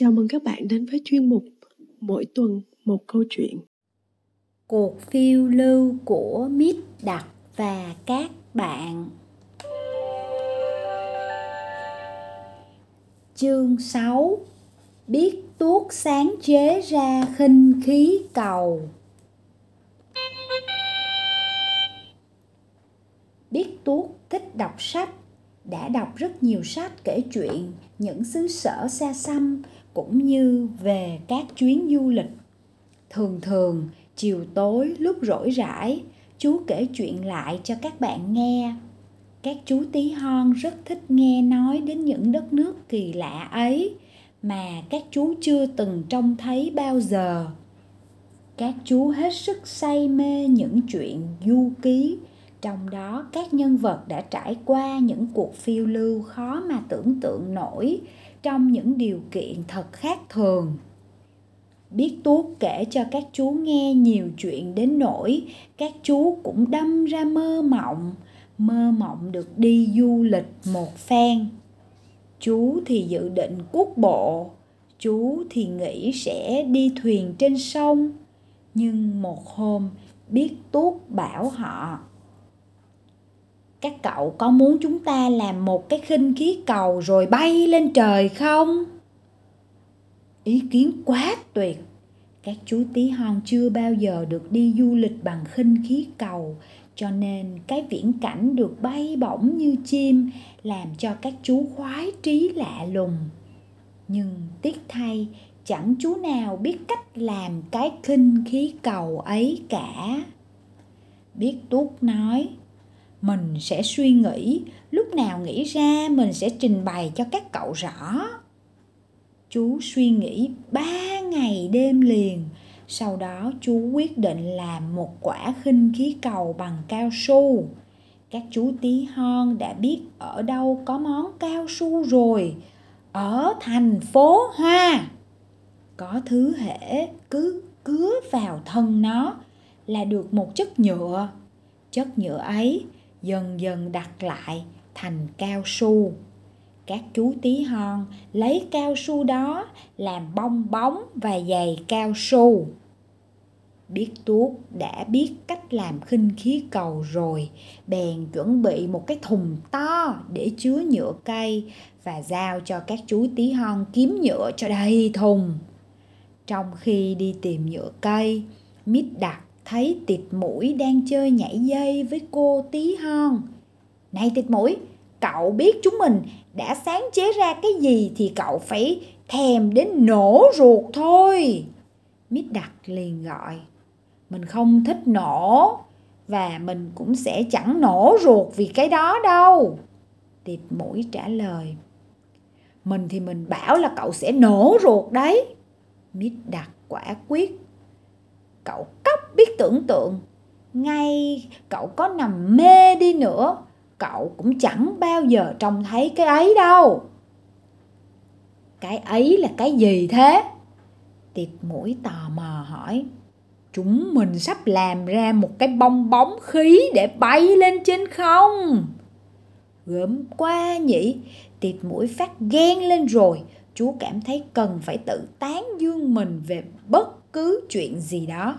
Chào mừng các bạn đến với chuyên mục Mỗi tuần một câu chuyện. Cuộc phiêu lưu của Mít Đặc và các bạn. Chương 6 Biết tuốt sáng chế ra khinh khí cầu Biết tuốt thích đọc sách đã đọc rất nhiều sách kể chuyện những xứ sở xa xăm cũng như về các chuyến du lịch. Thường thường, chiều tối lúc rỗi rãi, chú kể chuyện lại cho các bạn nghe. Các chú tí hon rất thích nghe nói đến những đất nước kỳ lạ ấy mà các chú chưa từng trông thấy bao giờ. Các chú hết sức say mê những chuyện du ký, trong đó các nhân vật đã trải qua những cuộc phiêu lưu khó mà tưởng tượng nổi trong những điều kiện thật khác thường. Biết tuốt kể cho các chú nghe nhiều chuyện đến nỗi các chú cũng đâm ra mơ mộng mơ mộng được đi du lịch một phen. Chú thì dự định cuốc bộ, chú thì nghĩ sẽ đi thuyền trên sông. Nhưng một hôm, biết tuốt bảo họ các cậu có muốn chúng ta làm một cái khinh khí cầu rồi bay lên trời không? Ý kiến quá tuyệt. Các chú tí hon chưa bao giờ được đi du lịch bằng khinh khí cầu, cho nên cái viễn cảnh được bay bổng như chim làm cho các chú khoái trí lạ lùng. Nhưng tiếc thay, chẳng chú nào biết cách làm cái khinh khí cầu ấy cả. Biết tuốt nói mình sẽ suy nghĩ. Lúc nào nghĩ ra, mình sẽ trình bày cho các cậu rõ. Chú suy nghĩ ba ngày đêm liền. Sau đó chú quyết định làm một quả khinh khí cầu bằng cao su. Các chú tí hon đã biết ở đâu có món cao su rồi. Ở thành phố hoa. Có thứ hệ cứ cứa vào thân nó là được một chất nhựa. Chất nhựa ấy dần dần đặt lại thành cao su. Các chú tí hon lấy cao su đó làm bong bóng và giày cao su. Biết tuốt đã biết cách làm khinh khí cầu rồi, bèn chuẩn bị một cái thùng to để chứa nhựa cây và giao cho các chú tí hon kiếm nhựa cho đầy thùng. Trong khi đi tìm nhựa cây mít đặt thấy tịt mũi đang chơi nhảy dây với cô tí hon. Này tịt mũi, cậu biết chúng mình đã sáng chế ra cái gì thì cậu phải thèm đến nổ ruột thôi. Mít đặt liền gọi, mình không thích nổ và mình cũng sẽ chẳng nổ ruột vì cái đó đâu. Tịt mũi trả lời, mình thì mình bảo là cậu sẽ nổ ruột đấy. Mít đặt quả quyết cậu cóc biết tưởng tượng. Ngay cậu có nằm mê đi nữa, cậu cũng chẳng bao giờ trông thấy cái ấy đâu. Cái ấy là cái gì thế? Tiệp mũi tò mò hỏi. Chúng mình sắp làm ra một cái bong bóng khí để bay lên trên không. Gớm quá nhỉ. Tiệp mũi phát ghen lên rồi. Chú cảm thấy cần phải tự tán dương mình về bất cứ chuyện gì đó.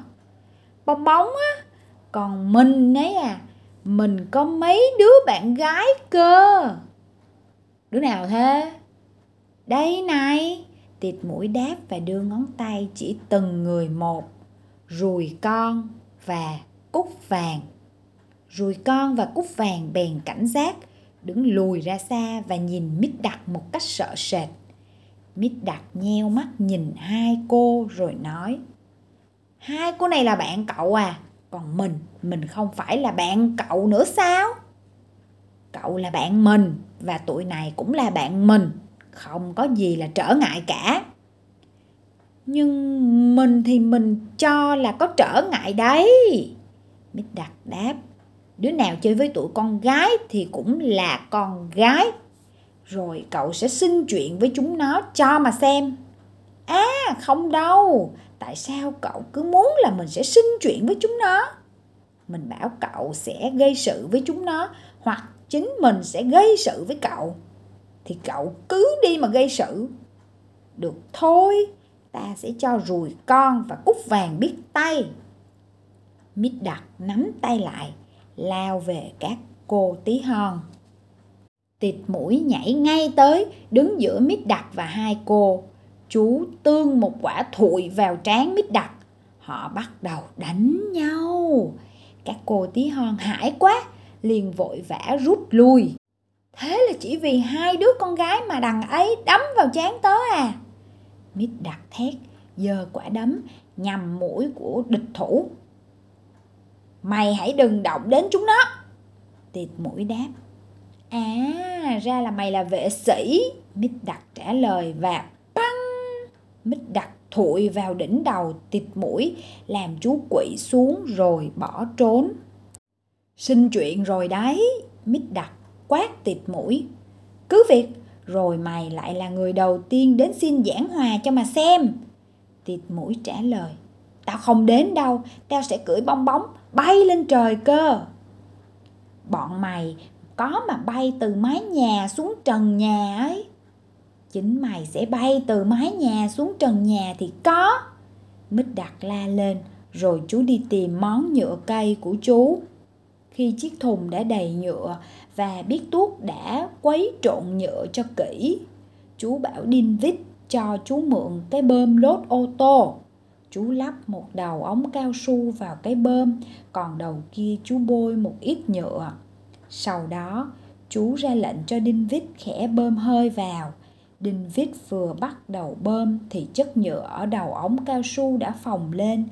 Bong bóng á, còn mình ấy à mình có mấy đứa bạn gái cơ. Đứa nào thế? Đây này tiệt mũi đáp và đưa ngón tay chỉ từng người một ruồi con và cúc vàng. Ruồi con và cúc vàng bèn cảnh giác, đứng lùi ra xa và nhìn mít đặt một cách sợ sệt mít đặt nheo mắt nhìn hai cô rồi nói, hai cô này là bạn cậu à còn mình mình không phải là bạn cậu nữa sao? Cậu là bạn mình và tụi này cũng là bạn mình, không có gì là trở ngại cả. Nhưng mình thì mình cho là có trở ngại đấy. Mít đặt đáp, đứa nào chơi với tụi con gái thì cũng là con gái rồi cậu sẽ xin chuyện với chúng nó cho mà xem. À không đâu. Tại sao cậu cứ muốn là mình sẽ xin chuyện với chúng nó? Mình bảo cậu sẽ gây sự với chúng nó hoặc chính mình sẽ gây sự với cậu. Thì cậu cứ đi mà gây sự. Được thôi, ta sẽ cho rùi con và cúc vàng biết tay. Mít đặc nắm tay lại, lao về các cô tí hon. Tịt mũi nhảy ngay tới, đứng giữa mít đặc và hai cô. Chú tương một quả thụi vào trán mít đặc. Họ bắt đầu đánh nhau. Các cô tí hon hãi quá, liền vội vã rút lui. Thế là chỉ vì hai đứa con gái mà đằng ấy đấm vào chán tớ à? Mít đặt thét, giơ quả đấm nhằm mũi của địch thủ. Mày hãy đừng động đến chúng nó. Tiệt mũi đáp. À, ra là mày là vệ sĩ. Mít đặt trả lời và băng. Mít đặt thụi vào đỉnh đầu tịt mũi, làm chú quỷ xuống rồi bỏ trốn. Xin chuyện rồi đấy, mít đặt quát tịt mũi. Cứ việc, rồi mày lại là người đầu tiên đến xin giảng hòa cho mà xem. Tịt mũi trả lời. Tao không đến đâu, tao sẽ cưỡi bong bóng, bay lên trời cơ. Bọn mày có mà bay từ mái nhà xuống trần nhà ấy. Chính mày sẽ bay từ mái nhà xuống trần nhà thì có. Mít đặt la lên, rồi chú đi tìm món nhựa cây của chú. Khi chiếc thùng đã đầy nhựa và biết tuốt đã quấy trộn nhựa cho kỹ, chú bảo Đinh Vít cho chú mượn cái bơm lốt ô tô. Chú lắp một đầu ống cao su vào cái bơm, còn đầu kia chú bôi một ít nhựa. Sau đó, chú ra lệnh cho Đinh Vít khẽ bơm hơi vào. Đinh Vít vừa bắt đầu bơm thì chất nhựa ở đầu ống cao su đã phồng lên,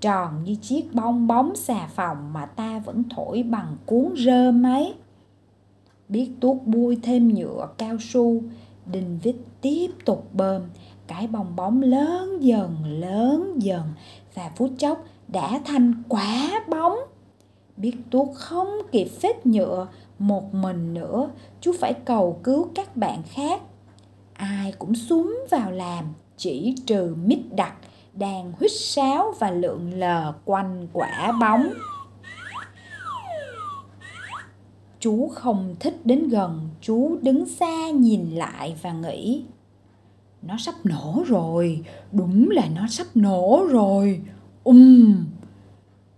tròn như chiếc bong bóng xà phòng mà ta vẫn thổi bằng cuốn rơm ấy. Biết tuốt bui thêm nhựa cao su, Đinh Vít tiếp tục bơm, cái bong bóng lớn dần lớn dần và phút chốc đã thành quả bóng. Biết tuốt không kịp phết nhựa một mình nữa, chú phải cầu cứu các bạn khác. Ai cũng súng vào làm, chỉ trừ mít đặc đang huýt sáo và lượn lờ quanh quả bóng. Chú không thích đến gần, chú đứng xa nhìn lại và nghĩ Nó sắp nổ rồi, đúng là nó sắp nổ rồi, um.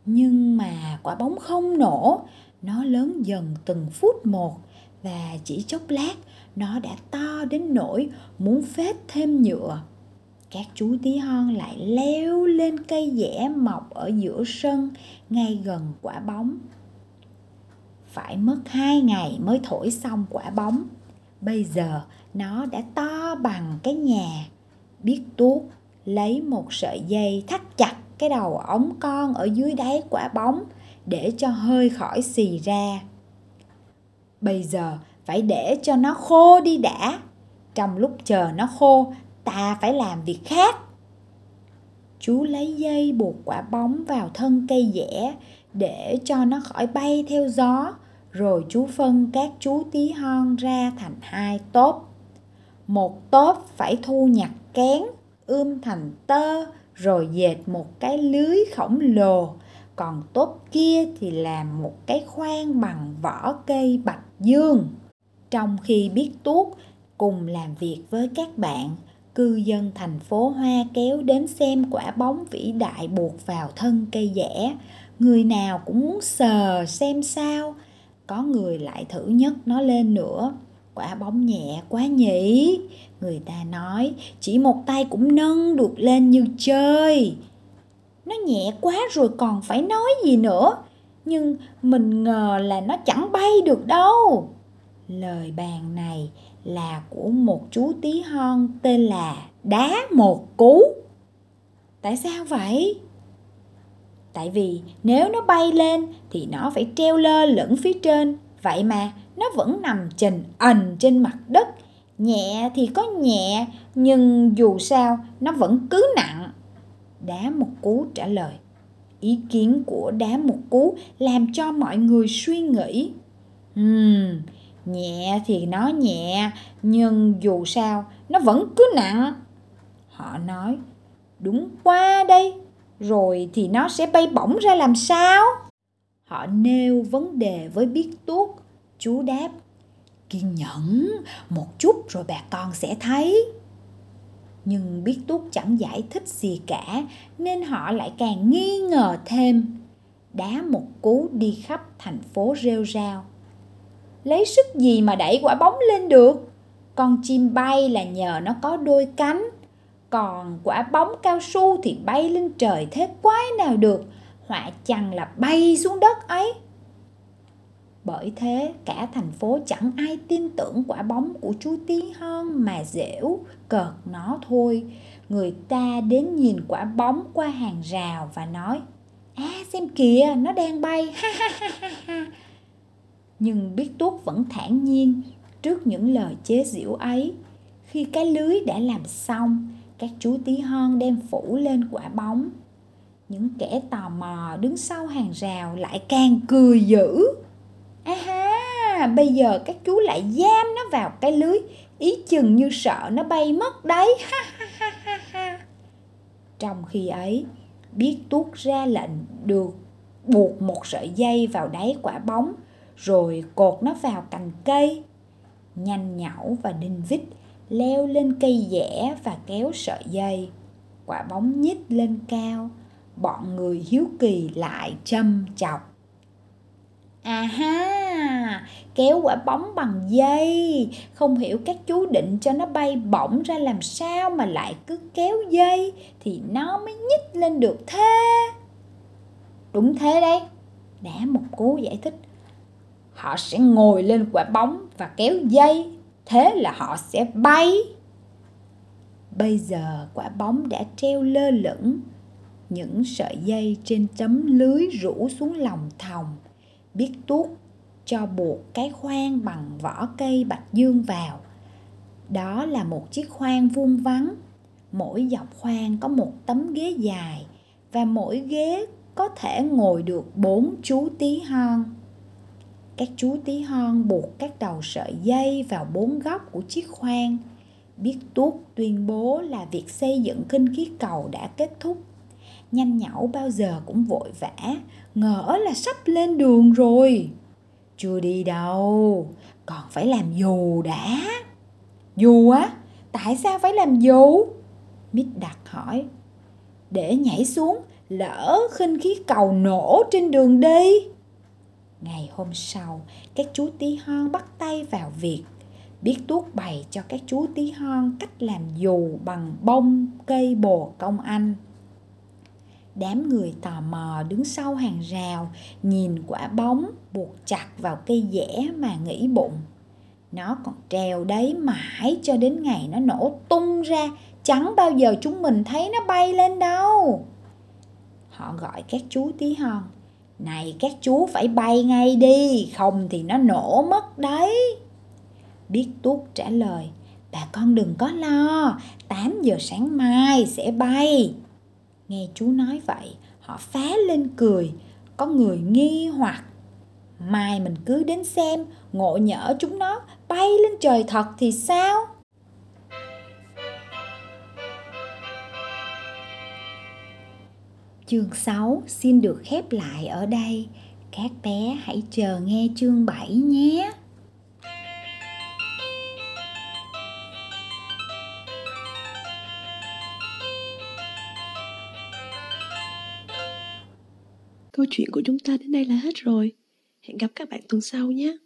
Nhưng mà quả bóng không nổ, nó lớn dần từng phút một và chỉ chốc lát nó đã to đến nỗi muốn phết thêm nhựa. Các chú tí hon lại leo lên cây dẻ mọc ở giữa sân ngay gần quả bóng. Phải mất hai ngày mới thổi xong quả bóng. Bây giờ nó đã to bằng cái nhà. Biết tuốt lấy một sợi dây thắt chặt cái đầu ống con ở dưới đáy quả bóng để cho hơi khỏi xì ra. Bây giờ phải để cho nó khô đi đã. Trong lúc chờ nó khô, ta phải làm việc khác. Chú lấy dây buộc quả bóng vào thân cây dẻ để cho nó khỏi bay theo gió, rồi chú phân các chú tí hon ra thành hai tốp. Một tốp phải thu nhặt kén, ươm thành tơ rồi dệt một cái lưới khổng lồ. Còn tốt kia thì làm một cái khoang bằng vỏ cây bạch dương. Trong khi biết tuốt, cùng làm việc với các bạn, cư dân thành phố hoa kéo đến xem quả bóng vĩ đại buộc vào thân cây dẻ. Người nào cũng muốn sờ xem sao. Có người lại thử nhấc nó lên nữa quả bóng nhẹ quá nhỉ? Người ta nói, chỉ một tay cũng nâng được lên như chơi. Nó nhẹ quá rồi còn phải nói gì nữa. Nhưng mình ngờ là nó chẳng bay được đâu. Lời bàn này là của một chú tí hon tên là đá một cú. Tại sao vậy? Tại vì nếu nó bay lên thì nó phải treo lơ lửng phía trên. Vậy mà nó vẫn nằm trình ẩn trên mặt đất. Nhẹ thì có nhẹ nhưng dù sao nó vẫn cứ nặng. Đá một cú trả lời. Ý kiến của đá một cú làm cho mọi người suy nghĩ. Uhm, nhẹ thì nó nhẹ nhưng dù sao nó vẫn cứ nặng. Họ nói đúng qua đây. Rồi thì nó sẽ bay bổng ra làm sao? Họ nêu vấn đề với biết tuốt chú đáp, kiên nhẫn, một chút rồi bà con sẽ thấy. Nhưng biết túc chẳng giải thích gì cả, nên họ lại càng nghi ngờ thêm. Đá một cú đi khắp thành phố rêu rao. Lấy sức gì mà đẩy quả bóng lên được? Con chim bay là nhờ nó có đôi cánh. Còn quả bóng cao su thì bay lên trời thế quái nào được? Họa chăng là bay xuống đất ấy? Bởi thế, cả thành phố chẳng ai tin tưởng quả bóng của chú tí hon mà dễu cợt nó thôi. Người ta đến nhìn quả bóng qua hàng rào và nói à xem kìa, nó đang bay. Ha ha ha ha ha. Nhưng biết tuốt vẫn thản nhiên trước những lời chế giễu ấy. Khi cái lưới đã làm xong, các chú tí hon đem phủ lên quả bóng. Những kẻ tò mò đứng sau hàng rào lại càng cười dữ. À, bây giờ các chú lại giam nó vào cái lưới. Ý chừng như sợ nó bay mất đấy. Ha ha ha ha ha. Trong khi ấy, biết tuốt ra lệnh được buộc một sợi dây vào đáy quả bóng, rồi cột nó vào cành cây. Nhanh nhảu và đinh vít, leo lên cây dẻ và kéo sợi dây. Quả bóng nhích lên cao, bọn người hiếu kỳ lại châm chọc. À ha! Kéo quả bóng bằng dây. Không hiểu các chú định cho nó bay bổng ra làm sao mà lại cứ kéo dây thì nó mới nhích lên được thế. Đúng thế đấy. Đã một cố giải thích. Họ sẽ ngồi lên quả bóng và kéo dây. Thế là họ sẽ bay. Bây giờ quả bóng đã treo lơ lửng. Những sợi dây trên tấm lưới rủ xuống lòng thòng. Biết tuốt cho buộc cái khoan bằng vỏ cây bạch dương vào. Đó là một chiếc khoan vuông vắn mỗi dọc khoan có một tấm ghế dài và mỗi ghế có thể ngồi được bốn chú tí hon. Các chú tí hon buộc các đầu sợi dây vào bốn góc của chiếc khoan biết tuốt tuyên bố là việc xây dựng kinh khí cầu đã kết thúc. Nhanh nhảu bao giờ cũng vội vã, ngỡ là sắp lên đường rồi chưa đi đâu, còn phải làm dù đã. Dù á? Tại sao phải làm dù? Mít đặt hỏi. Để nhảy xuống, lỡ khinh khí cầu nổ trên đường đi. Ngày hôm sau, các chú tí hon bắt tay vào việc biết tuốt bày cho các chú tí hon cách làm dù bằng bông, cây bồ công anh đám người tò mò đứng sau hàng rào, nhìn quả bóng buộc chặt vào cây dẻ mà nghĩ bụng. Nó còn treo đấy mãi cho đến ngày nó nổ tung ra, chẳng bao giờ chúng mình thấy nó bay lên đâu. Họ gọi các chú tí hon, này các chú phải bay ngay đi, không thì nó nổ mất đấy. Biết tuốt trả lời, bà con đừng có lo 8 giờ sáng mai sẽ bay nghe chú nói vậy, họ phá lên cười có người nghi hoặc mai mình cứ đến xem, ngộ nhỡ chúng nó bay lên trời thật thì sao Chương 6 xin được khép lại ở đây. Các bé hãy chờ nghe chương 7 nhé. Câu chuyện của chúng ta đến đây là hết rồi. Hẹn gặp các bạn tuần sau nhé.